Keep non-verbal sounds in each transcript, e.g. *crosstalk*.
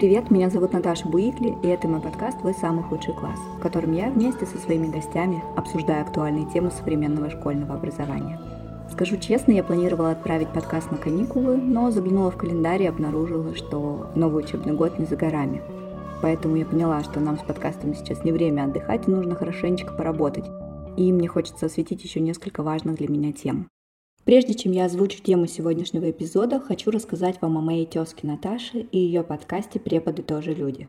Привет, меня зовут Наташа Буикли, и это мой подкаст «Твой самый худший класс», в котором я вместе со своими гостями обсуждаю актуальные темы современного школьного образования. Скажу честно, я планировала отправить подкаст на каникулы, но заглянула в календарь и обнаружила, что новый учебный год не за горами. Поэтому я поняла, что нам с подкастом сейчас не время отдыхать, и нужно хорошенечко поработать. И мне хочется осветить еще несколько важных для меня тем. Прежде чем я озвучу тему сегодняшнего эпизода, хочу рассказать вам о моей тезке Наташе и ее подкасте «Преподы тоже люди».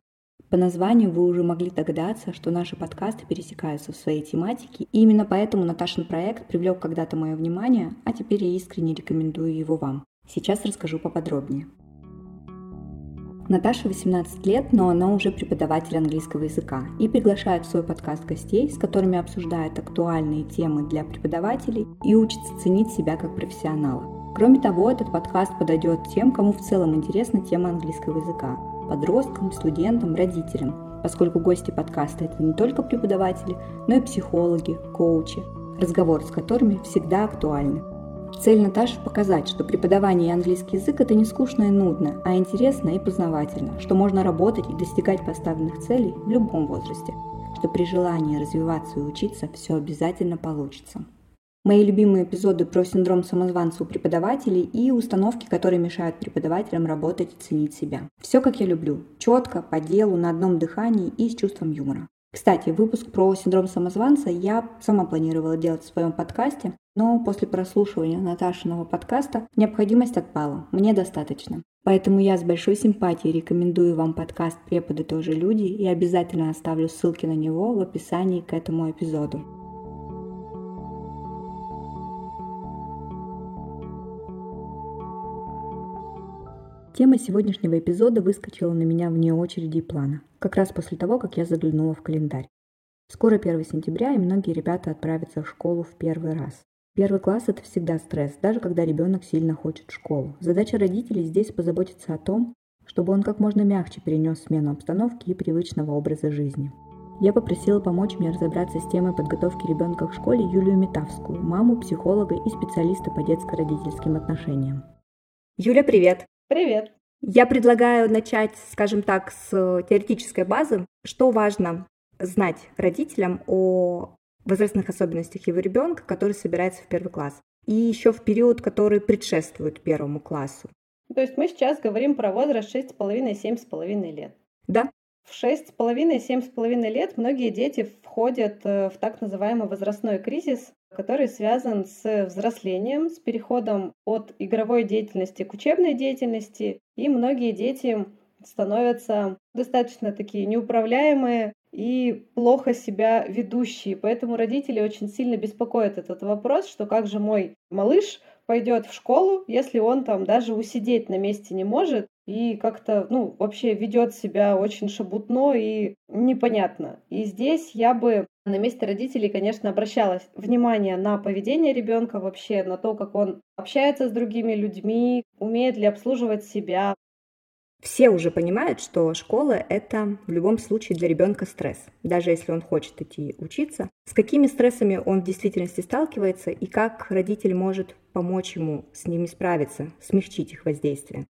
По названию вы уже могли догадаться, что наши подкасты пересекаются в своей тематике, и именно поэтому Наташин проект привлек когда-то мое внимание, а теперь я искренне рекомендую его вам. Сейчас расскажу поподробнее. Наташе 18 лет, но она уже преподаватель английского языка и приглашает в свой подкаст гостей, с которыми обсуждает актуальные темы для преподавателей и учится ценить себя как профессионала. Кроме того, этот подкаст подойдет тем, кому в целом интересна тема английского языка – подросткам, студентам, родителям, поскольку гости подкаста – это не только преподаватели, но и психологи, коучи, разговор с которыми всегда актуальны. Цель Наташи – показать, что преподавание английский язык – это не скучно и нудно, а интересно и познавательно, что можно работать и достигать поставленных целей в любом возрасте, что при желании развиваться и учиться все обязательно получится. Мои любимые эпизоды про синдром самозванца у преподавателей и установки, которые мешают преподавателям работать и ценить себя. Все как я люблю. Четко, по делу, на одном дыхании и с чувством юмора. Кстати, выпуск про синдром самозванца я сама планировала делать в своем подкасте, но после прослушивания Наташиного подкаста необходимость отпала. Мне достаточно. Поэтому я с большой симпатией рекомендую вам подкаст «Преподы тоже люди» и обязательно оставлю ссылки на него в описании к этому эпизоду. Тема сегодняшнего эпизода выскочила на меня вне очереди и плана, как раз после того, как я заглянула в календарь. Скоро 1 сентября, и многие ребята отправятся в школу в первый раз. Первый класс – это всегда стресс, даже когда ребенок сильно хочет в школу. Задача родителей здесь позаботиться о том, чтобы он как можно мягче перенес смену обстановки и привычного образа жизни. Я попросила помочь мне разобраться с темой подготовки ребенка к школе Юлию Метавскую, маму, психолога и специалиста по детско-родительским отношениям. Юля, привет! Привет! Я предлагаю начать, скажем так, с теоретической базы. Что важно знать родителям о возрастных особенностях его ребенка, который собирается в первый класс, и еще в период, который предшествует первому классу. То есть мы сейчас говорим про возраст 6,5-7,5 лет. Да. В 6,5-7,5 лет многие дети входят э, в так называемый возрастной кризис, который связан с взрослением, с переходом от игровой деятельности к учебной деятельности. И многие дети становятся достаточно такие неуправляемые и плохо себя ведущие. Поэтому родители очень сильно беспокоят этот вопрос, что как же мой малыш пойдет в школу, если он там даже усидеть на месте не может и как-то, ну, вообще ведет себя очень шабутно и непонятно. И здесь я бы на месте родителей, конечно, обращалась внимание на поведение ребенка вообще, на то, как он общается с другими людьми, умеет ли обслуживать себя. Все уже понимают, что школа – это в любом случае для ребенка стресс, даже если он хочет идти учиться. С какими стрессами он в действительности сталкивается и как родитель может помочь ему с ними справиться, смягчить их воздействие?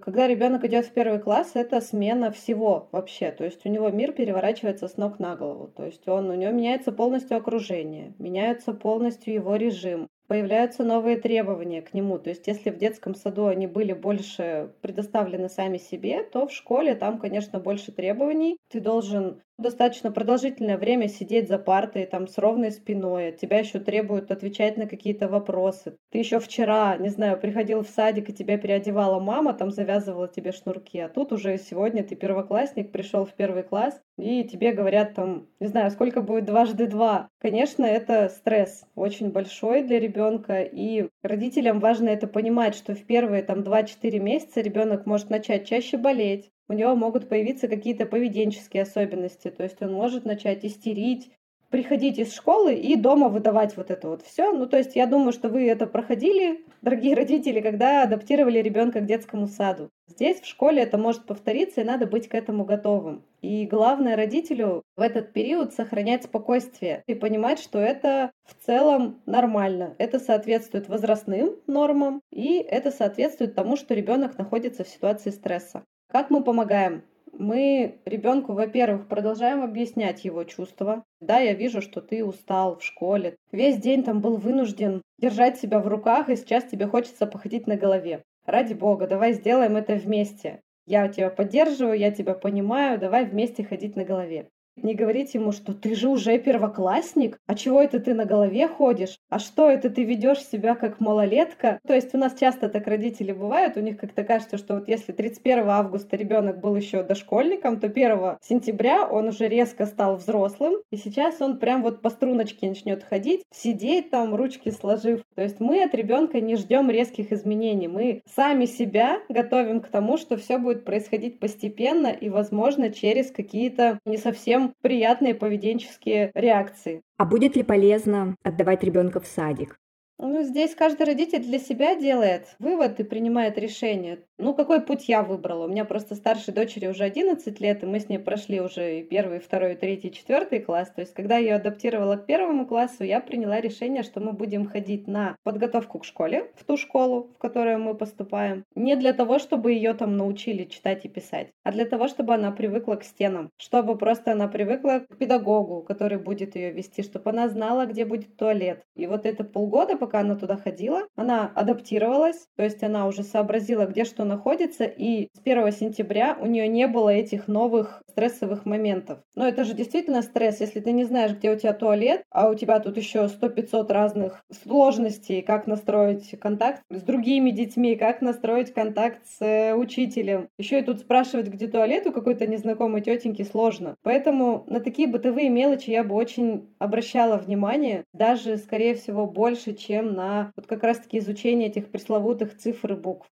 Когда ребенок идет в первый класс, это смена всего вообще. То есть у него мир переворачивается с ног на голову. То есть он, у него меняется полностью окружение, меняется полностью его режим появляются новые требования к нему. То есть если в детском саду они были больше предоставлены сами себе, то в школе там, конечно, больше требований. Ты должен достаточно продолжительное время сидеть за партой там с ровной спиной, от тебя еще требуют отвечать на какие-то вопросы. Ты еще вчера, не знаю, приходил в садик и тебя переодевала мама, там завязывала тебе шнурки, а тут уже сегодня ты первоклассник, пришел в первый класс, и тебе говорят там, не знаю, сколько будет дважды два. Конечно, это стресс очень большой для ребенка, и родителям важно это понимать, что в первые там 2-4 месяца ребенок может начать чаще болеть, у него могут появиться какие-то поведенческие особенности, то есть он может начать истерить, приходить из школы и дома выдавать вот это вот все. Ну, то есть я думаю, что вы это проходили, *laughs* дорогие родители, когда адаптировали ребенка к детскому саду. Здесь в школе это может повториться, и надо быть к этому готовым. И главное родителю в этот период сохранять спокойствие и понимать, что это в целом нормально. Это соответствует возрастным нормам, и это соответствует тому, что ребенок находится в ситуации стресса. Как мы помогаем Мы ребенку, во-первых, продолжаем объяснять его чувства. Да, я вижу, что ты устал в школе. Весь день там был вынужден держать себя в руках, и сейчас тебе хочется походить на голове. Ради бога, давай сделаем это вместе. Я тебя поддерживаю, я тебя понимаю, давай вместе ходить на голове. Не говорить ему, что ты же уже первоклассник, а чего это ты на голове ходишь, а что это ты ведешь себя как малолетка. То есть у нас часто так родители бывают, у них как-то кажется, что вот если 31 августа ребенок был еще дошкольником, то 1 сентября он уже резко стал взрослым, и сейчас он прям вот по струночке начнет ходить, сидеть там, ручки сложив. То есть мы от ребенка не ждем резких изменений, мы сами себя готовим к тому, что все будет происходить постепенно и, возможно, через какие-то не совсем приятные поведенческие реакции. А будет ли полезно отдавать ребенка в садик? Ну, здесь каждый родитель для себя делает вывод и принимает решение. Ну, какой путь я выбрала? У меня просто старшей дочери уже 11 лет, и мы с ней прошли уже и первый, и второй, и третий, и четвертый класс. То есть, когда я ее адаптировала к первому классу, я приняла решение, что мы будем ходить на подготовку к школе, в ту школу, в которую мы поступаем. Не для того, чтобы ее там научили читать и писать, а для того, чтобы она привыкла к стенам, чтобы просто она привыкла к педагогу, который будет ее вести, чтобы она знала, где будет туалет. И вот это полгода, пока она туда ходила, она адаптировалась, то есть она уже сообразила, где что находится, и с 1 сентября у нее не было этих новых стрессовых моментов. Но это же действительно стресс, если ты не знаешь, где у тебя туалет, а у тебя тут еще 100-500 разных сложностей, как настроить контакт с другими детьми, как настроить контакт с э, учителем. Еще и тут спрашивать, где туалет у какой-то незнакомой тетеньки сложно. Поэтому на такие бытовые мелочи я бы очень обращала внимание, даже, скорее всего, больше, чем на вот как раз-таки изучение этих пресловутых цифр и букв.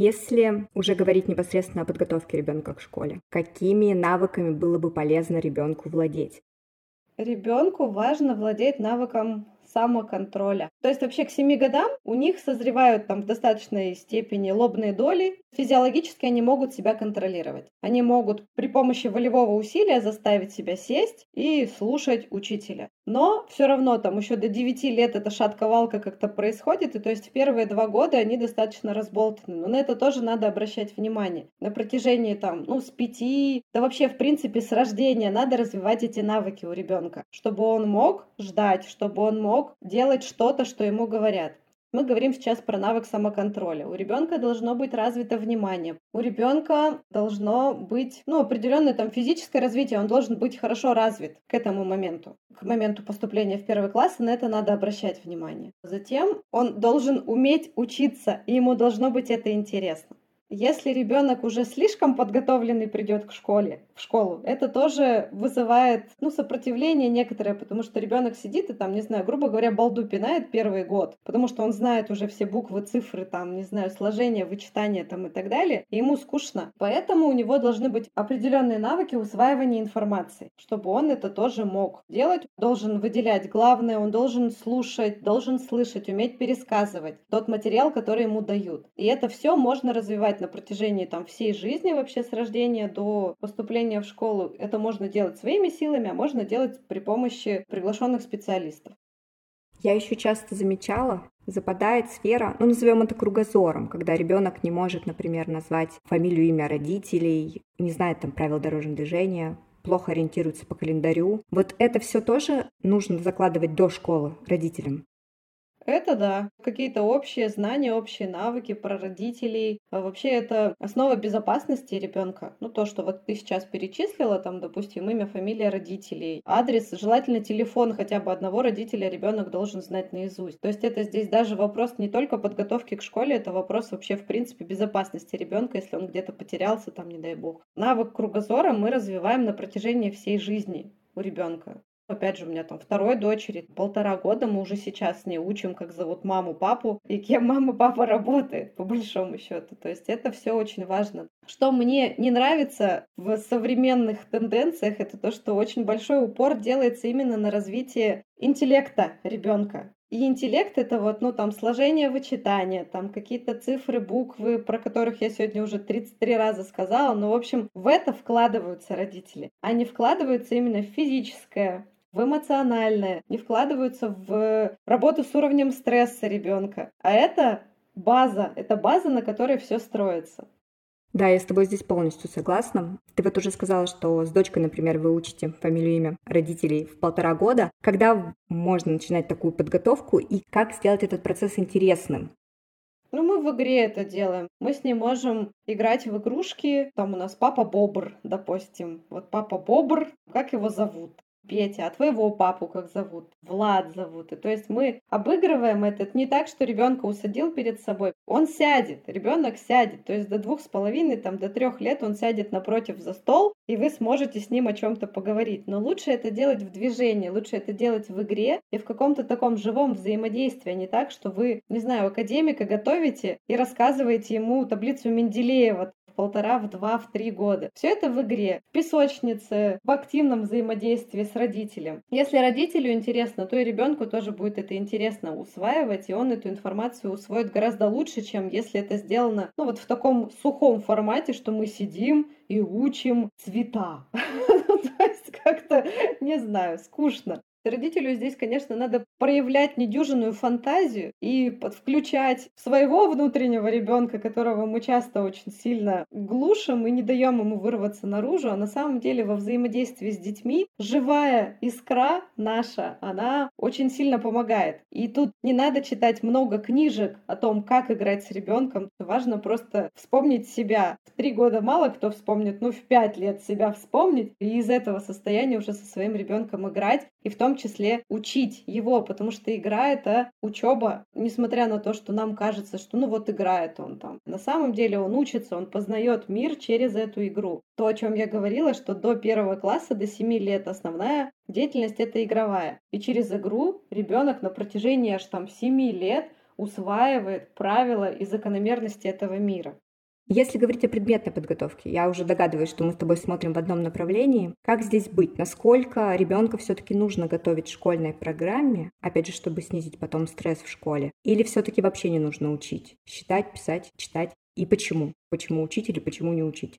Если уже говорить непосредственно о подготовке ребенка к школе, какими навыками было бы полезно ребенку владеть? Ребенку важно владеть навыком самоконтроля. То есть вообще к 7 годам у них созревают там в достаточной степени лобные доли. Физиологически они могут себя контролировать. Они могут при помощи волевого усилия заставить себя сесть и слушать учителя. Но все равно там еще до 9 лет эта шатковалка как-то происходит, и то есть первые два года они достаточно разболтаны. Но на это тоже надо обращать внимание. На протяжении там, ну, с 5, да вообще в принципе с рождения надо развивать эти навыки у ребенка, чтобы он мог ждать, чтобы он мог мог делать что-то, что ему говорят. Мы говорим сейчас про навык самоконтроля. У ребенка должно быть развито внимание. У ребенка должно быть ну, определенное там физическое развитие, он должен быть хорошо развит к этому моменту. К моменту поступления в первый класс на это надо обращать внимание. Затем он должен уметь учиться, и ему должно быть это интересно. Если ребенок уже слишком подготовленный придет к школе, школу, это тоже вызывает ну, сопротивление некоторое, потому что ребенок сидит и там, не знаю, грубо говоря, балду пинает первый год, потому что он знает уже все буквы, цифры, там, не знаю, сложение, вычитание там и так далее, и ему скучно. Поэтому у него должны быть определенные навыки усваивания информации, чтобы он это тоже мог делать. Должен выделять главное, он должен слушать, должен слышать, уметь пересказывать тот материал, который ему дают. И это все можно развивать на протяжении там всей жизни вообще с рождения до поступления в школу. Это можно делать своими силами, а можно делать при помощи приглашенных специалистов. Я еще часто замечала, западает сфера, ну назовем это кругозором, когда ребенок не может, например, назвать фамилию, имя родителей, не знает там правил дорожного движения, плохо ориентируется по календарю. Вот это все тоже нужно закладывать до школы родителям. Это да. Какие-то общие знания, общие навыки про родителей. А вообще это основа безопасности ребенка. Ну, то, что вот ты сейчас перечислила, там, допустим, имя, фамилия родителей, адрес, желательно телефон хотя бы одного родителя ребенок должен знать наизусть. То есть это здесь даже вопрос не только подготовки к школе, это вопрос вообще, в принципе, безопасности ребенка, если он где-то потерялся, там, не дай бог. Навык кругозора мы развиваем на протяжении всей жизни у ребенка. Опять же, у меня там второй дочери полтора года, мы уже сейчас с ней учим, как зовут маму, папу, и кем *laughs* мама, папа работает, по большому счету. То есть это все очень важно. Что мне не нравится в современных тенденциях, это то, что очень большой упор делается именно на развитие интеллекта ребенка. И интеллект это вот, ну, там, сложение вычитания, там, какие-то цифры, буквы, про которых я сегодня уже 33 раза сказала. Но, в общем, в это вкладываются родители. Они вкладываются именно в физическое, в эмоциональное, не вкладываются в работу с уровнем стресса ребенка. А это база, это база, на которой все строится. Да, я с тобой здесь полностью согласна. Ты вот уже сказала, что с дочкой, например, вы учите фамилию, имя родителей в полтора года. Когда можно начинать такую подготовку и как сделать этот процесс интересным? Ну, мы в игре это делаем. Мы с ней можем играть в игрушки. Там у нас папа Бобр, допустим. Вот папа Бобр, как его зовут? Петя, а твоего папу как зовут? Влад зовут. И то есть мы обыгрываем это. Это не так, что ребенка усадил перед собой. Он сядет, ребенок сядет. То есть до двух с половиной, там, до трех лет он сядет напротив за стол, и вы сможете с ним о чем-то поговорить. Но лучше это делать в движении, лучше это делать в игре и в каком-то таком живом взаимодействии, а не так, что вы, не знаю, академика готовите и рассказываете ему таблицу Менделеева, полтора, в два, в три года. Все это в игре, в песочнице, в активном взаимодействии с родителем. Если родителю интересно, то и ребенку тоже будет это интересно усваивать, и он эту информацию усвоит гораздо лучше, чем если это сделано ну, вот в таком сухом формате, что мы сидим и учим цвета. *laughs* Как-то, не знаю, скучно. Родителю здесь, конечно, надо проявлять недюжинную фантазию и подключать своего внутреннего ребенка, которого мы часто очень сильно глушим и не даем ему вырваться наружу, а на самом деле во взаимодействии с детьми живая искра наша, она очень сильно помогает. И тут не надо читать много книжек о том, как играть с ребенком. Важно просто вспомнить себя. В три года мало кто вспомнит, ну в пять лет себя вспомнить и из этого состояния уже со своим ребенком играть и в том том числе учить его, потому что игра — это учеба, несмотря на то, что нам кажется, что ну вот играет он там. На самом деле он учится, он познает мир через эту игру. То, о чем я говорила, что до первого класса, до 7 лет основная деятельность — это игровая. И через игру ребенок на протяжении аж там 7 лет усваивает правила и закономерности этого мира. Если говорить о предметной подготовке, я уже догадываюсь, что мы с тобой смотрим в одном направлении. Как здесь быть? Насколько ребенка все-таки нужно готовить в школьной программе, опять же, чтобы снизить потом стресс в школе? Или все-таки вообще не нужно учить? Считать, писать, читать? И почему? Почему учить или почему не учить?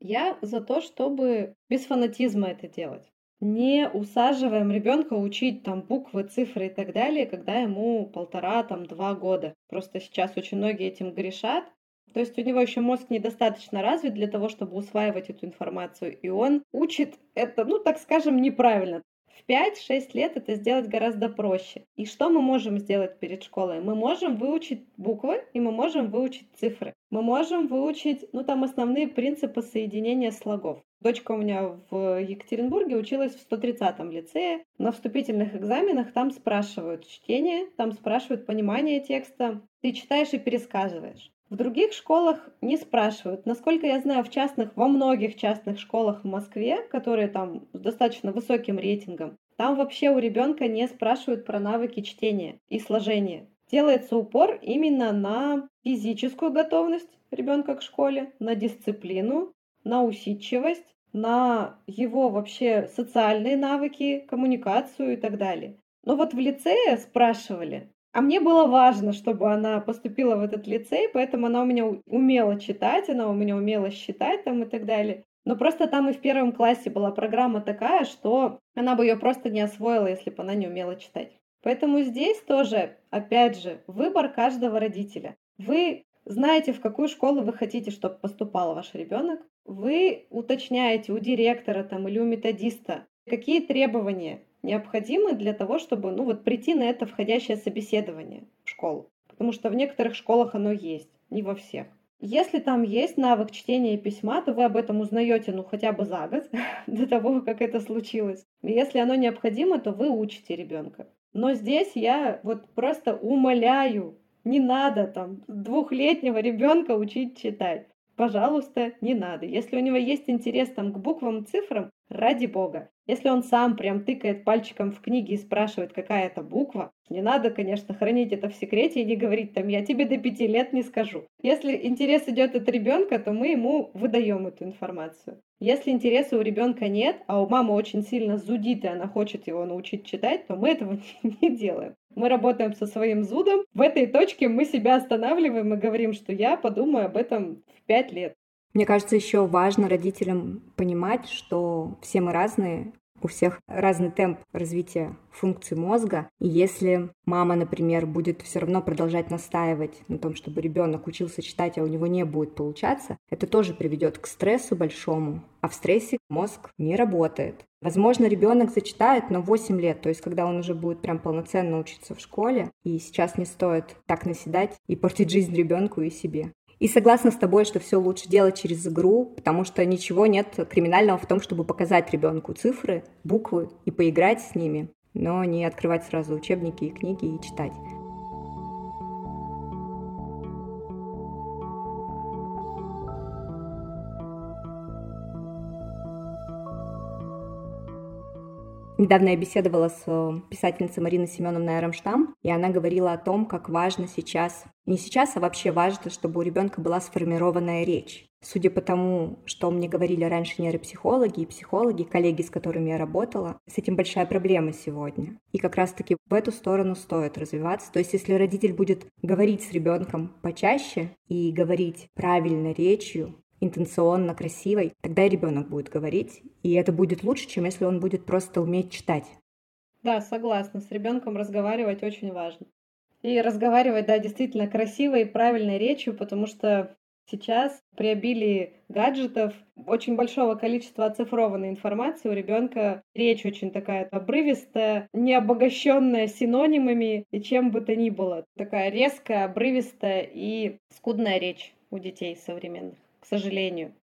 Я за то, чтобы без фанатизма это делать. Не усаживаем ребенка учить там буквы, цифры и так далее, когда ему полтора, там, два года. Просто сейчас очень многие этим грешат, то есть у него еще мозг недостаточно развит для того, чтобы усваивать эту информацию, и он учит это, ну, так скажем, неправильно. В 5-6 лет это сделать гораздо проще. И что мы можем сделать перед школой? Мы можем выучить буквы, и мы можем выучить цифры. Мы можем выучить, ну, там основные принципы соединения слогов. Дочка у меня в Екатеринбурге училась в 130-м лицее. На вступительных экзаменах там спрашивают чтение, там спрашивают понимание текста. Ты читаешь и пересказываешь. В других школах не спрашивают. Насколько я знаю, в частных, во многих частных школах в Москве, которые там с достаточно высоким рейтингом, там вообще у ребенка не спрашивают про навыки чтения и сложения. Делается упор именно на физическую готовность ребенка к школе, на дисциплину, на усидчивость, на его вообще социальные навыки, коммуникацию и так далее. Но вот в лицее спрашивали, а мне было важно, чтобы она поступила в этот лицей, поэтому она у меня умела читать, она у меня умела считать там и так далее. Но просто там и в первом классе была программа такая, что она бы ее просто не освоила, если бы она не умела читать. Поэтому здесь тоже, опять же, выбор каждого родителя. Вы знаете, в какую школу вы хотите, чтобы поступал ваш ребенок. Вы уточняете у директора там, или у методиста, какие требования необходимы для того, чтобы ну, вот, прийти на это входящее собеседование в школу. Потому что в некоторых школах оно есть, не во всех. Если там есть навык чтения письма, то вы об этом узнаете ну хотя бы за год *laughs* до того, как это случилось. Если оно необходимо, то вы учите ребенка. Но здесь я вот просто умоляю, не надо там двухлетнего ребенка учить читать. Пожалуйста, не надо. Если у него есть интерес там к буквам, цифрам, ради бога. Если он сам прям тыкает пальчиком в книге и спрашивает, какая это буква, не надо, конечно, хранить это в секрете и не говорить там, я тебе до пяти лет не скажу. Если интерес идет от ребенка, то мы ему выдаем эту информацию. Если интереса у ребенка нет, а у мамы очень сильно зудит, и она хочет его научить читать, то мы этого *laughs* не делаем. Мы работаем со своим зудом. В этой точке мы себя останавливаем и говорим, что я подумаю об этом в пять лет. Мне кажется, еще важно родителям понимать, что все мы разные, у всех разный темп развития функций мозга. И если мама, например, будет все равно продолжать настаивать на том, чтобы ребенок учился читать, а у него не будет получаться, это тоже приведет к стрессу большому. А в стрессе мозг не работает. Возможно, ребенок зачитает, но 8 лет, то есть когда он уже будет прям полноценно учиться в школе, и сейчас не стоит так наседать и портить жизнь ребенку и себе. И согласна с тобой, что все лучше делать через игру, потому что ничего нет криминального в том, чтобы показать ребенку цифры, буквы и поиграть с ними, но не открывать сразу учебники и книги и читать. Недавно я беседовала с э, писательницей Мариной Семеновной Арамштам, и она говорила о том, как важно сейчас, не сейчас, а вообще важно, чтобы у ребенка была сформированная речь. Судя по тому, что мне говорили раньше нейропсихологи и психологи, коллеги, с которыми я работала, с этим большая проблема сегодня. И как раз-таки в эту сторону стоит развиваться. То есть если родитель будет говорить с ребенком почаще и говорить правильно речью, интенционно, красивой, тогда и ребенок будет говорить, и это будет лучше, чем если он будет просто уметь читать. Да, согласна, с ребенком разговаривать очень важно. И разговаривать, да, действительно красивой и правильной речью, потому что сейчас при обилии гаджетов, очень большого количества оцифрованной информации у ребенка речь очень такая обрывистая, не обогащенная синонимами и чем бы то ни было. Такая резкая, обрывистая и скудная речь у детей современных сожалению.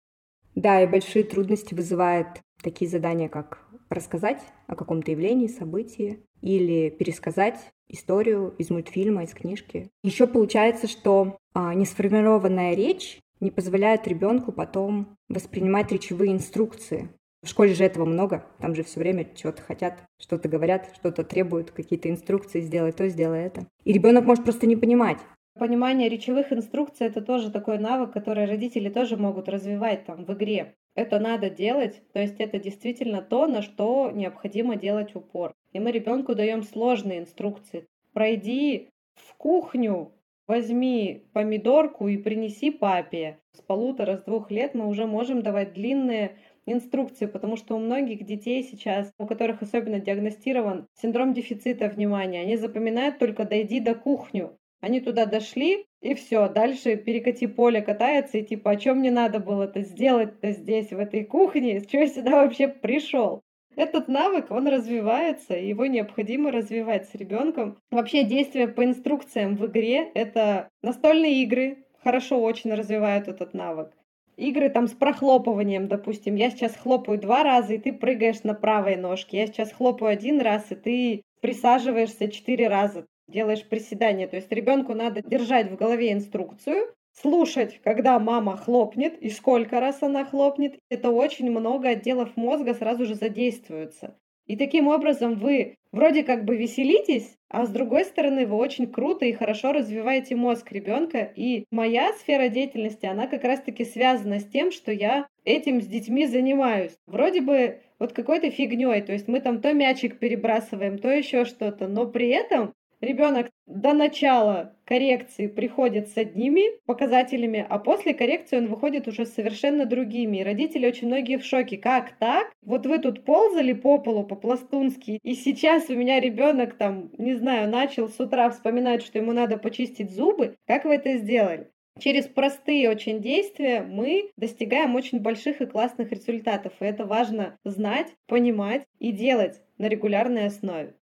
Да, и большие трудности вызывают такие задания, как рассказать о каком-то явлении, событии или пересказать историю из мультфильма, из книжки. Еще получается, что а, несформированная речь не позволяет ребенку потом воспринимать речевые инструкции. В школе же этого много, там же все время чего-то хотят, что-то говорят, что-то требуют, какие-то инструкции, сделай то, сделай это. И ребенок может просто не понимать, Понимание речевых инструкций – это тоже такой навык, который родители тоже могут развивать там в игре. Это надо делать, то есть это действительно то, на что необходимо делать упор. И мы ребенку даем сложные инструкции. Пройди в кухню, возьми помидорку и принеси папе. С полутора, с двух лет мы уже можем давать длинные инструкции, потому что у многих детей сейчас, у которых особенно диагностирован синдром дефицита внимания, они запоминают только «дойди до кухню». Они туда дошли, и все, дальше перекати поле катается, и типа, о чем мне надо было-то сделать-то здесь, в этой кухне, что я сюда вообще пришел? Этот навык, он развивается, его необходимо развивать с ребенком. Вообще действия по инструкциям в игре — это настольные игры, хорошо очень развивают этот навык. Игры там с прохлопыванием, допустим. Я сейчас хлопаю два раза, и ты прыгаешь на правой ножке. Я сейчас хлопаю один раз, и ты присаживаешься четыре раза делаешь приседания. То есть ребенку надо держать в голове инструкцию, слушать, когда мама хлопнет и сколько раз она хлопнет. Это очень много отделов мозга сразу же задействуются. И таким образом вы вроде как бы веселитесь, а с другой стороны вы очень круто и хорошо развиваете мозг ребенка. И моя сфера деятельности, она как раз-таки связана с тем, что я этим с детьми занимаюсь. Вроде бы вот какой-то фигней, то есть мы там то мячик перебрасываем, то еще что-то, но при этом Ребенок до начала коррекции приходит с одними показателями, а после коррекции он выходит уже совершенно другими. И родители очень многие в шоке. Как так? Вот вы тут ползали по полу по-пластунски, и сейчас у меня ребенок там, не знаю, начал с утра вспоминать, что ему надо почистить зубы. Как вы это сделали? Через простые очень действия мы достигаем очень больших и классных результатов. И это важно знать, понимать и делать на регулярной основе.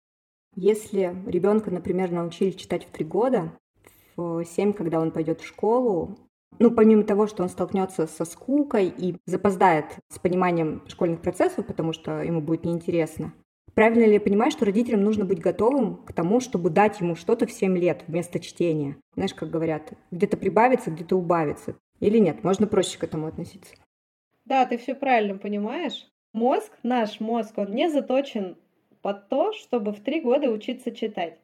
Если ребенка, например, научили читать в три года, в семь, когда он пойдет в школу, ну, помимо того, что он столкнется со скукой и запоздает с пониманием школьных процессов, потому что ему будет неинтересно, правильно ли я понимаю, что родителям нужно быть готовым к тому, чтобы дать ему что-то в 7 лет вместо чтения? Знаешь, как говорят, где-то прибавится, где-то убавится. Или нет? Можно проще к этому относиться. Да, ты все правильно понимаешь. Мозг, наш мозг, он не заточен под то, чтобы в три года учиться читать.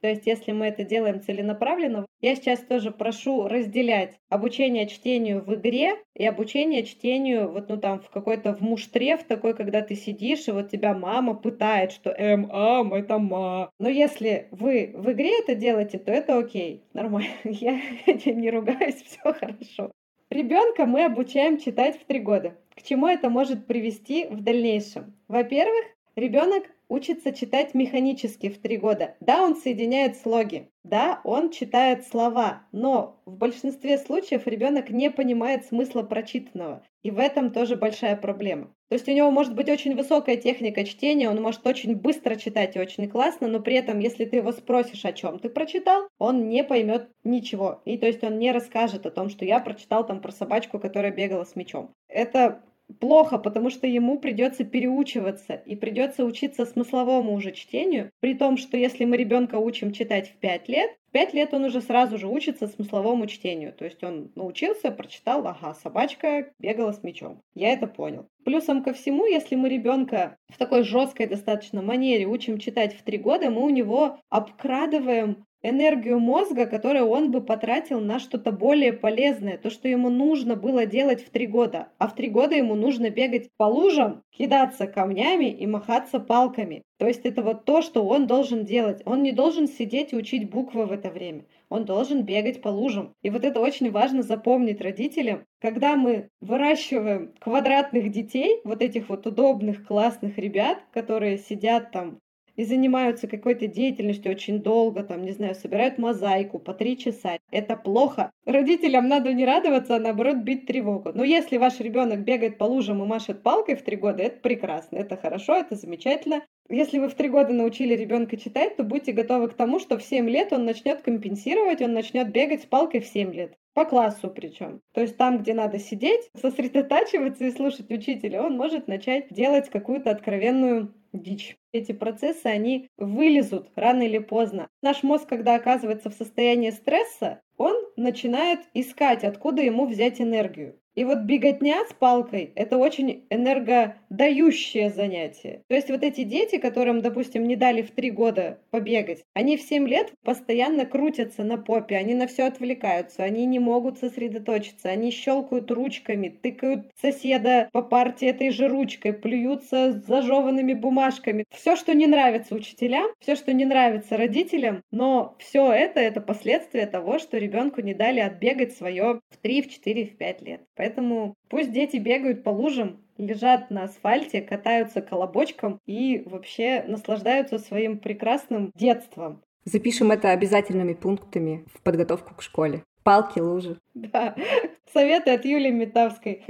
То есть, если мы это делаем целенаправленно, я сейчас тоже прошу разделять обучение чтению в игре и обучение чтению вот ну там в какой-то в муштре, в такой, когда ты сидишь, и вот тебя мама пытает, что эм, ам, это ма. Но если вы в игре это делаете, то это окей, нормально. *laughs* Я, не ругаюсь, *laughs* все хорошо. Ребенка мы обучаем читать в три года. К чему это может привести в дальнейшем? Во-первых, Ребенок учится читать механически в три года. Да, он соединяет слоги, да, он читает слова, но в большинстве случаев ребенок не понимает смысла прочитанного. И в этом тоже большая проблема. То есть у него может быть очень высокая техника чтения, он может очень быстро читать и очень классно, но при этом, если ты его спросишь, о чем ты прочитал, он не поймет ничего. И то есть он не расскажет о том, что я прочитал там про собачку, которая бегала с мячом. Это плохо, потому что ему придется переучиваться и придется учиться смысловому уже чтению, при том, что если мы ребенка учим читать в 5 лет, в 5 лет он уже сразу же учится смысловому чтению. То есть он научился, прочитал, ага, собачка бегала с мячом. Я это понял. Плюсом ко всему, если мы ребенка в такой жесткой достаточно манере учим читать в 3 года, мы у него обкрадываем энергию мозга, которую он бы потратил на что-то более полезное, то, что ему нужно было делать в три года. А в три года ему нужно бегать по лужам, кидаться камнями и махаться палками. То есть это вот то, что он должен делать. Он не должен сидеть и учить буквы в это время. Он должен бегать по лужам. И вот это очень важно запомнить родителям. Когда мы выращиваем квадратных детей, вот этих вот удобных, классных ребят, которые сидят там и занимаются какой-то деятельностью очень долго, там, не знаю, собирают мозаику по три часа. Это плохо. Родителям надо не радоваться, а наоборот бить тревогу. Но если ваш ребенок бегает по лужам и машет палкой в три года, это прекрасно, это хорошо, это замечательно. Если вы в три года научили ребенка читать, то будьте готовы к тому, что в 7 лет он начнет компенсировать, он начнет бегать с палкой в 7 лет. По классу причем. То есть там, где надо сидеть, *laughs* сосредотачиваться и слушать учителя, он может начать делать какую-то откровенную дичь. Эти процессы, они вылезут рано или поздно. Наш мозг, когда оказывается в состоянии стресса, он начинает искать, откуда ему взять энергию. И вот беготня с палкой – это очень энергодающее занятие. То есть вот эти дети, которым, допустим, не дали в три года побегать, они в семь лет постоянно крутятся на попе, они на все отвлекаются, они не могут сосредоточиться, они щелкают ручками, тыкают соседа по парте этой же ручкой, плюются с зажеванными бумажками. Все, что не нравится учителям, все, что не нравится родителям, но все это – это последствия того, что ребенку не дали отбегать свое в 3, в 4, в 5 лет. Поэтому пусть дети бегают по лужам, лежат на асфальте, катаются колобочком и вообще наслаждаются своим прекрасным детством. Запишем это обязательными пунктами в подготовку к школе. Палки, лужи. Да, советы от Юлии Метавской.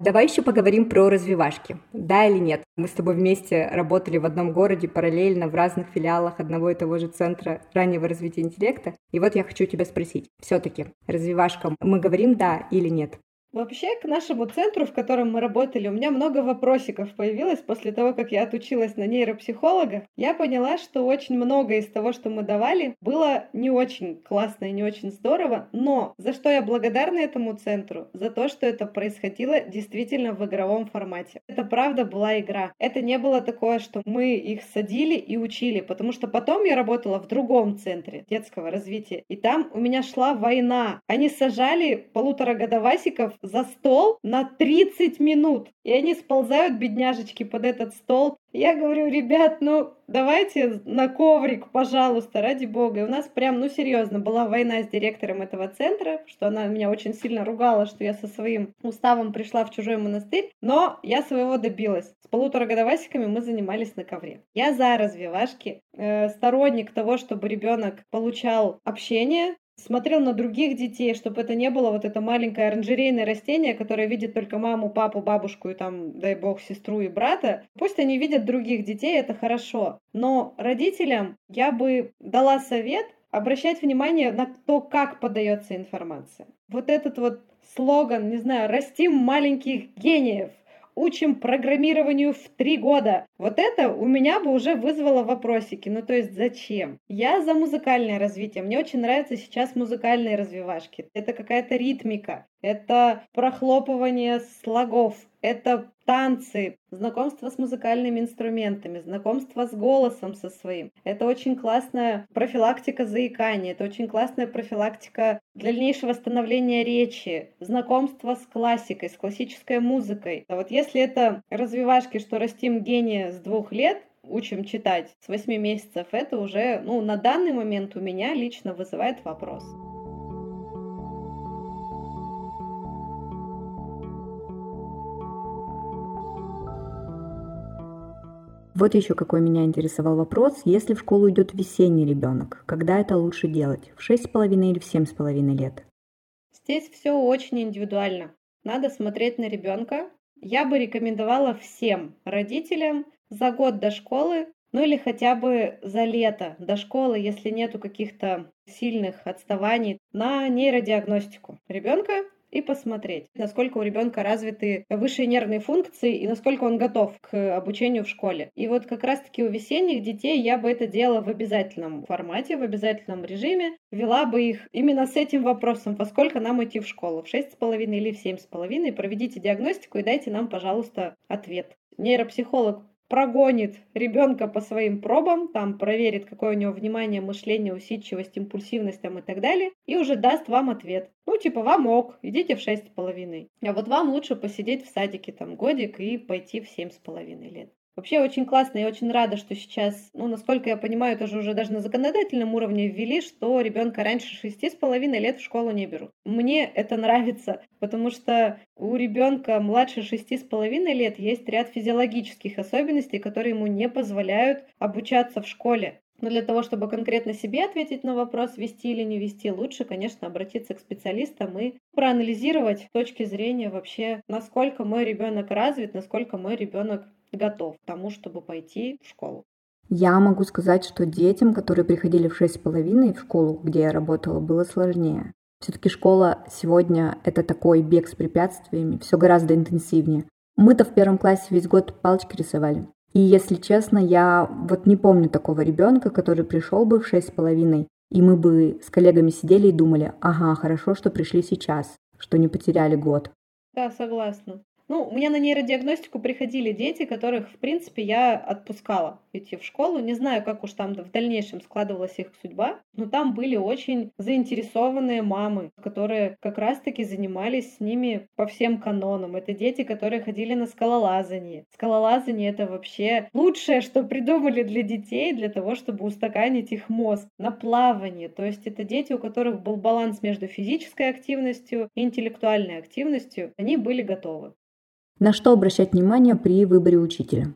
Давай еще поговорим про развивашки. Да или нет? Мы с тобой вместе работали в одном городе параллельно в разных филиалах одного и того же центра раннего развития интеллекта. И вот я хочу тебя спросить. Все-таки развивашкам мы говорим да или нет? Вообще, к нашему центру, в котором мы работали, у меня много вопросиков появилось после того, как я отучилась на нейропсихолога. Я поняла, что очень много из того, что мы давали, было не очень классно и не очень здорово, но за что я благодарна этому центру? За то, что это происходило действительно в игровом формате. Это правда была игра. Это не было такое, что мы их садили и учили, потому что потом я работала в другом центре детского развития, и там у меня шла война. Они сажали полуторагодовасиков за стол на 30 минут. И они сползают, бедняжечки, под этот стол. Я говорю, ребят, ну давайте на коврик, пожалуйста, ради бога. И у нас прям, ну серьезно, была война с директором этого центра, что она меня очень сильно ругала, что я со своим уставом пришла в чужой монастырь. Но я своего добилась. С полуторагодовасиками мы занимались на ковре. Я за развивашки, э, сторонник того, чтобы ребенок получал общение, смотрел на других детей, чтобы это не было вот это маленькое оранжерейное растение, которое видит только маму, папу, бабушку и там, дай бог, сестру и брата. Пусть они видят других детей, это хорошо. Но родителям я бы дала совет обращать внимание на то, как подается информация. Вот этот вот слоган, не знаю, «Растим маленьких гениев», учим программированию в три года. Вот это у меня бы уже вызвало вопросики. Ну, то есть зачем? Я за музыкальное развитие. Мне очень нравятся сейчас музыкальные развивашки. Это какая-то ритмика, это прохлопывание слогов, это танцы, знакомство с музыкальными инструментами, знакомство с голосом со своим. Это очень классная профилактика заикания, это очень классная профилактика дальнейшего становления речи, знакомство с классикой, с классической музыкой. А вот если это развивашки, что растим гения с двух лет, учим читать с 8 месяцев, это уже, ну, на данный момент у меня лично вызывает вопрос. Вот еще какой меня интересовал вопрос. Если в школу идет весенний ребенок, когда это лучше делать? В 6,5 или в 7,5 лет? Здесь все очень индивидуально. Надо смотреть на ребенка. Я бы рекомендовала всем родителям за год до школы, ну или хотя бы за лето до школы, если нету каких-то сильных отставаний, на нейродиагностику ребенка и посмотреть, насколько у ребенка развиты высшие нервные функции и насколько он готов к обучению в школе. И вот как раз-таки у весенних детей я бы это делала в обязательном формате, в обязательном режиме, вела бы их именно с этим вопросом, во сколько нам идти в школу, в 6,5 или в 7,5, проведите диагностику и дайте нам, пожалуйста, ответ. Нейропсихолог прогонит ребенка по своим пробам, там проверит, какое у него внимание, мышление, усидчивость, импульсивность там и так далее, и уже даст вам ответ. Ну, типа, вам ок, идите в шесть с половиной. А вот вам лучше посидеть в садике там годик и пойти в семь с половиной лет. Вообще очень классно, я очень рада, что сейчас, ну, насколько я понимаю, это же уже даже на законодательном уровне ввели, что ребенка раньше шести с половиной лет в школу не берут. Мне это нравится, потому что у ребенка младше шести с половиной лет есть ряд физиологических особенностей, которые ему не позволяют обучаться в школе. Но для того, чтобы конкретно себе ответить на вопрос, вести или не вести, лучше, конечно, обратиться к специалистам и проанализировать с точки зрения вообще, насколько мой ребенок развит, насколько мой ребенок готов к тому, чтобы пойти в школу. Я могу сказать, что детям, которые приходили в шесть с половиной в школу, где я работала, было сложнее. Все-таки школа сегодня это такой бег с препятствиями, все гораздо интенсивнее. Мы-то в первом классе весь год палочки рисовали. И если честно, я вот не помню такого ребенка, который пришел бы в шесть с половиной, и мы бы с коллегами сидели и думали, ага, хорошо, что пришли сейчас, что не потеряли год. Да, согласна. Ну, у меня на нейродиагностику приходили дети, которых, в принципе, я отпускала идти в школу. Не знаю, как уж там в дальнейшем складывалась их судьба, но там были очень заинтересованные мамы, которые как раз-таки занимались с ними по всем канонам. Это дети, которые ходили на скалолазание. Скалолазание — это вообще лучшее, что придумали для детей, для того, чтобы устаканить их мозг. На плавание. То есть это дети, у которых был баланс между физической активностью и интеллектуальной активностью. Они были готовы. На что обращать внимание при выборе учителя?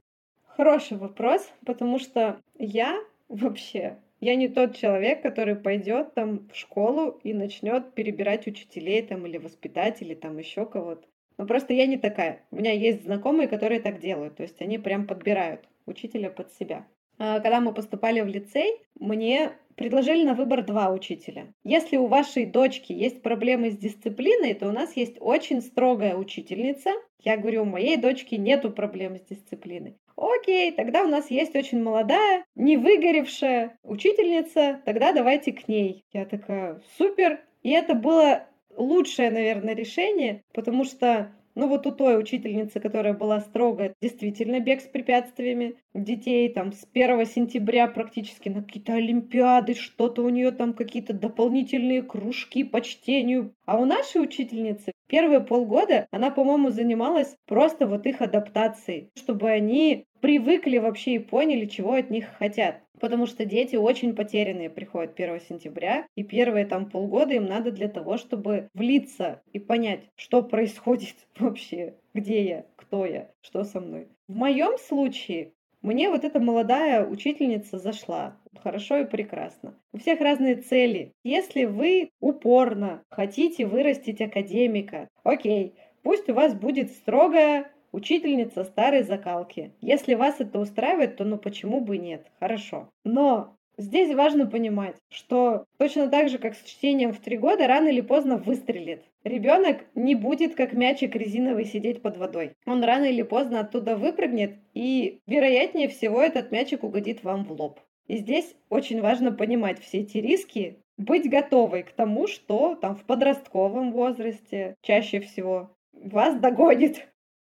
Хороший вопрос, потому что я вообще, я не тот человек, который пойдет там в школу и начнет перебирать учителей там или воспитателей, там еще кого-то. Но просто я не такая. У меня есть знакомые, которые так делают. То есть они прям подбирают учителя под себя. А когда мы поступали в лицей, мне предложили на выбор два учителя. Если у вашей дочки есть проблемы с дисциплиной, то у нас есть очень строгая учительница. Я говорю, у моей дочки нету проблем с дисциплиной. Окей, тогда у нас есть очень молодая, не выгоревшая учительница, тогда давайте к ней. Я такая, супер. И это было лучшее, наверное, решение, потому что ну вот у той учительницы, которая была строгая, действительно бег с препятствиями детей там с 1 сентября практически на какие-то олимпиады, что-то у нее там какие-то дополнительные кружки по чтению. А у нашей учительницы первые полгода она, по-моему, занималась просто вот их адаптацией, чтобы они привыкли вообще и поняли, чего от них хотят. Потому что дети очень потерянные приходят 1 сентября, и первые там полгода им надо для того, чтобы влиться и понять, что происходит *laughs* вообще, где я, кто я, что со мной. В моем случае мне вот эта молодая учительница зашла. Хорошо и прекрасно. У всех разные цели. Если вы упорно хотите вырастить академика, окей, пусть у вас будет строгая Учительница старой закалки. Если вас это устраивает, то ну почему бы нет? Хорошо. Но здесь важно понимать, что точно так же, как с чтением в три года, рано или поздно выстрелит. Ребенок не будет как мячик резиновый сидеть под водой. Он рано или поздно оттуда выпрыгнет, и вероятнее всего этот мячик угодит вам в лоб. И здесь очень важно понимать все эти риски, быть готовой к тому, что там в подростковом возрасте чаще всего вас догонит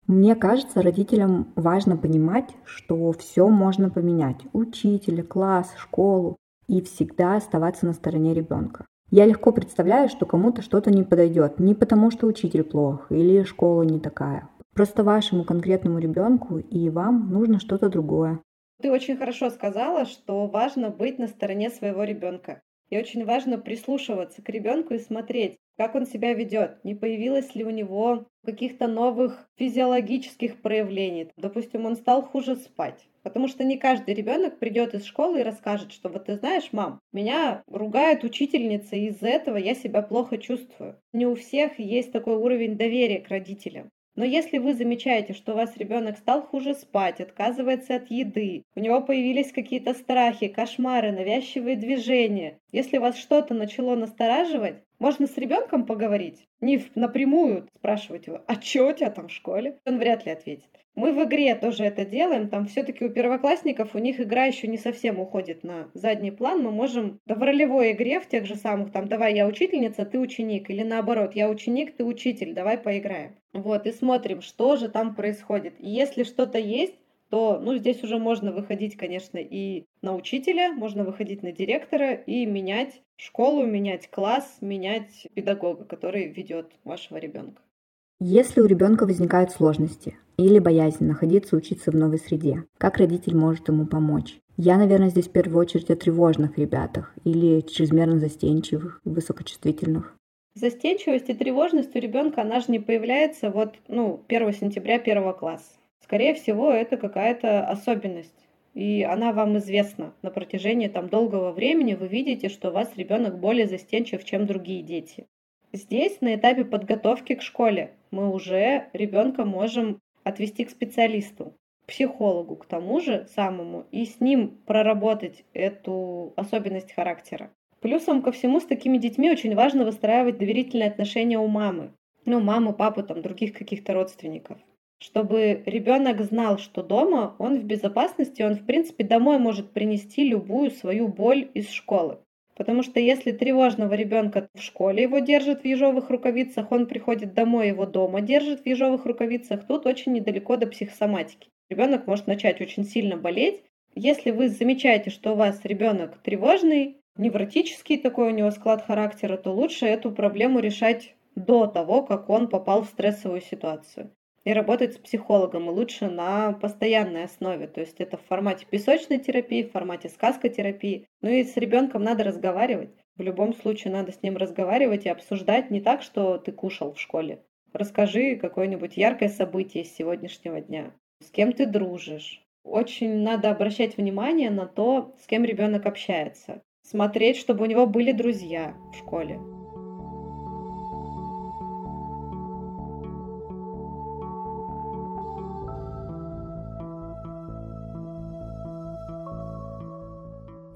мне кажется, родителям важно понимать, что все можно поменять. Учителя, класс, школу. И всегда оставаться на стороне ребенка. Я легко представляю, что кому-то что-то не подойдет. Не потому, что учитель плох или школа не такая. Просто вашему конкретному ребенку и вам нужно что-то другое. Ты очень хорошо сказала, что важно быть на стороне своего ребенка. И очень важно прислушиваться к ребенку и смотреть, как он себя ведет, не появилось ли у него каких-то новых физиологических проявлений. Допустим, он стал хуже спать. Потому что не каждый ребенок придет из школы и расскажет, что вот ты знаешь, мам, меня ругает учительница, и из-за этого я себя плохо чувствую. Не у всех есть такой уровень доверия к родителям. Но если вы замечаете, что у вас ребенок стал хуже спать, отказывается от еды, у него появились какие-то страхи, кошмары, навязчивые движения, если вас что-то начало настораживать, можно с ребенком поговорить, не напрямую спрашивать его, а что у тебя там в школе? Он вряд ли ответит. Мы в игре тоже это делаем, там все-таки у первоклассников у них игра еще не совсем уходит на задний план, мы можем да, в ролевой игре, в тех же самых, там, давай я учительница, ты ученик, или наоборот, я ученик, ты учитель, давай поиграем. Вот, и смотрим, что же там происходит. И если что-то есть, то, ну, здесь уже можно выходить, конечно, и на учителя, можно выходить на директора и менять школу, менять класс, менять педагога, который ведет вашего ребенка. Если у ребенка возникают сложности или боязнь находиться учиться в новой среде, как родитель может ему помочь? Я, наверное, здесь в первую очередь о тревожных ребятах или чрезмерно застенчивых, высокочувствительных. Застенчивость и тревожность у ребенка, она же не появляется вот, ну, 1 сентября первого класса. Скорее всего, это какая-то особенность. И она вам известна на протяжении там долгого времени. Вы видите, что у вас ребенок более застенчив, чем другие дети. Здесь на этапе подготовки к школе мы уже ребенка можем отвести к специалисту, психологу, к тому же самому, и с ним проработать эту особенность характера. Плюсом ко всему с такими детьми очень важно выстраивать доверительные отношения у мамы. Ну, мамы, папы, там, других каких-то родственников. Чтобы ребенок знал, что дома он в безопасности, он, в принципе, домой может принести любую свою боль из школы. Потому что если тревожного ребенка в школе его держат в ежовых рукавицах, он приходит домой, его дома держат в ежовых рукавицах, тут очень недалеко до психосоматики. Ребенок может начать очень сильно болеть. Если вы замечаете, что у вас ребенок тревожный, невротический такой у него склад характера, то лучше эту проблему решать до того, как он попал в стрессовую ситуацию и работать с психологом, и лучше на постоянной основе. То есть это в формате песочной терапии, в формате сказкотерапии. Ну и с ребенком надо разговаривать. В любом случае надо с ним разговаривать и обсуждать не так, что ты кушал в школе. Расскажи какое-нибудь яркое событие из сегодняшнего дня. С кем ты дружишь. Очень надо обращать внимание на то, с кем ребенок общается. Смотреть, чтобы у него были друзья в школе.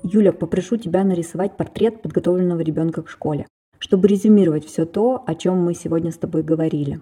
Юля, попрошу тебя нарисовать портрет подготовленного ребенка к школе, чтобы резюмировать все то, о чем мы сегодня с тобой говорили.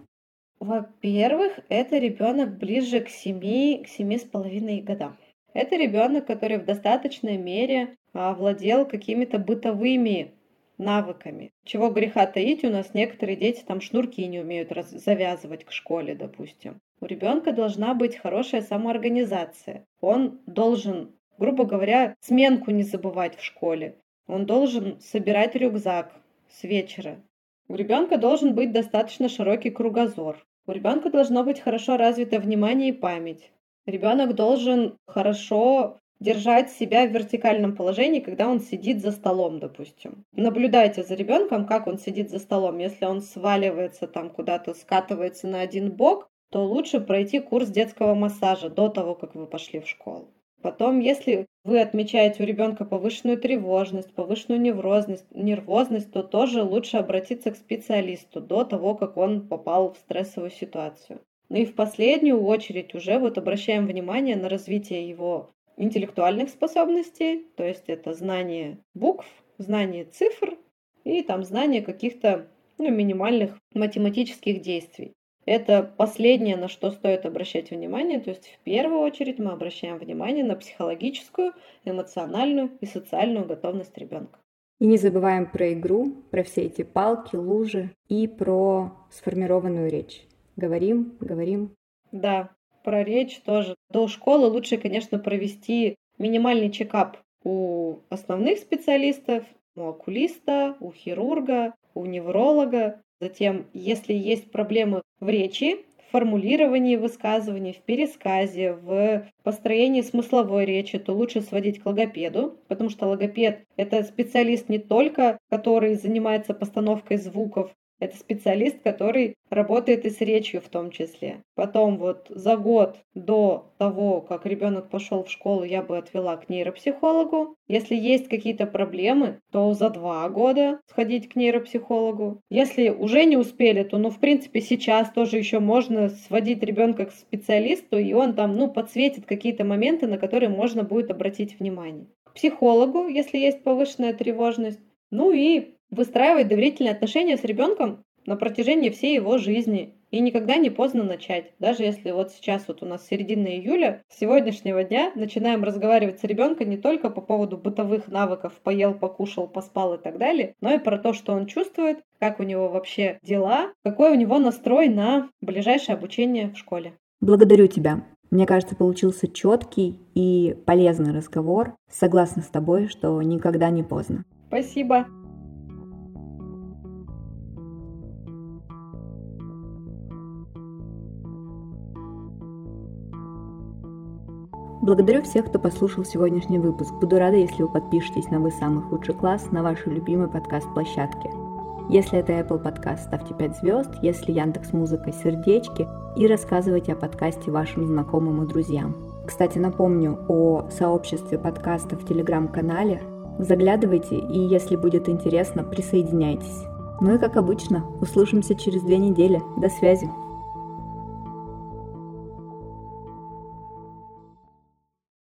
Во-первых, это ребенок ближе к семи, к семи с половиной годам. Это ребенок, который в достаточной мере овладел какими-то бытовыми навыками. Чего греха таить, у нас некоторые дети там шнурки не умеют раз- завязывать к школе, допустим. У ребенка должна быть хорошая самоорганизация. Он должен грубо говоря, сменку не забывать в школе. Он должен собирать рюкзак с вечера. У ребенка должен быть достаточно широкий кругозор. У ребенка должно быть хорошо развито внимание и память. Ребенок должен хорошо держать себя в вертикальном положении, когда он сидит за столом, допустим. Наблюдайте за ребенком, как он сидит за столом. Если он сваливается там куда-то, скатывается на один бок, то лучше пройти курс детского массажа до того, как вы пошли в школу. Потом, если вы отмечаете у ребенка повышенную тревожность, повышенную неврозность, нервозность, то тоже лучше обратиться к специалисту до того, как он попал в стрессовую ситуацию. Ну и в последнюю очередь уже вот обращаем внимание на развитие его интеллектуальных способностей, то есть это знание букв, знание цифр и там знание каких-то ну, минимальных математических действий. Это последнее, на что стоит обращать внимание. То есть в первую очередь мы обращаем внимание на психологическую, эмоциональную и социальную готовность ребенка. И не забываем про игру, про все эти палки, лужи и про сформированную речь. Говорим, говорим. Да, про речь тоже. До школы лучше, конечно, провести минимальный чекап у основных специалистов, у окулиста, у хирурга, у невролога, Затем, если есть проблемы в речи, в формулировании высказываний, в пересказе, в построении смысловой речи, то лучше сводить к логопеду, потому что логопед – это специалист не только, который занимается постановкой звуков Это специалист, который работает и с речью в том числе. Потом вот за год до того, как ребенок пошел в школу, я бы отвела к нейропсихологу. Если есть какие-то проблемы, то за два года сходить к нейропсихологу. Если уже не успели, то, ну, в принципе, сейчас тоже еще можно сводить ребенка к специалисту, и он там, ну, подсветит какие-то моменты, на которые можно будет обратить внимание. К психологу, если есть повышенная тревожность. Ну и выстраивать доверительные отношения с ребенком на протяжении всей его жизни. И никогда не поздно начать. Даже если вот сейчас вот у нас середина июля, с сегодняшнего дня начинаем разговаривать с ребенком не только по поводу бытовых навыков, поел, покушал, поспал и так далее, но и про то, что он чувствует, как у него вообще дела, какой у него настрой на ближайшее обучение в школе. Благодарю тебя. Мне кажется, получился четкий и полезный разговор. Согласна с тобой, что никогда не поздно. Спасибо. Благодарю всех, кто послушал сегодняшний выпуск. Буду рада, если вы подпишетесь на «Вы самый худший класс» на вашей любимой подкаст-площадке. Если это Apple Podcast, ставьте 5 звезд, если Яндекс Музыка, сердечки и рассказывайте о подкасте вашим знакомым и друзьям. Кстати, напомню о сообществе подкаста в Телеграм-канале. Заглядывайте и, если будет интересно, присоединяйтесь. Ну и как обычно, услышимся через две недели. До связи!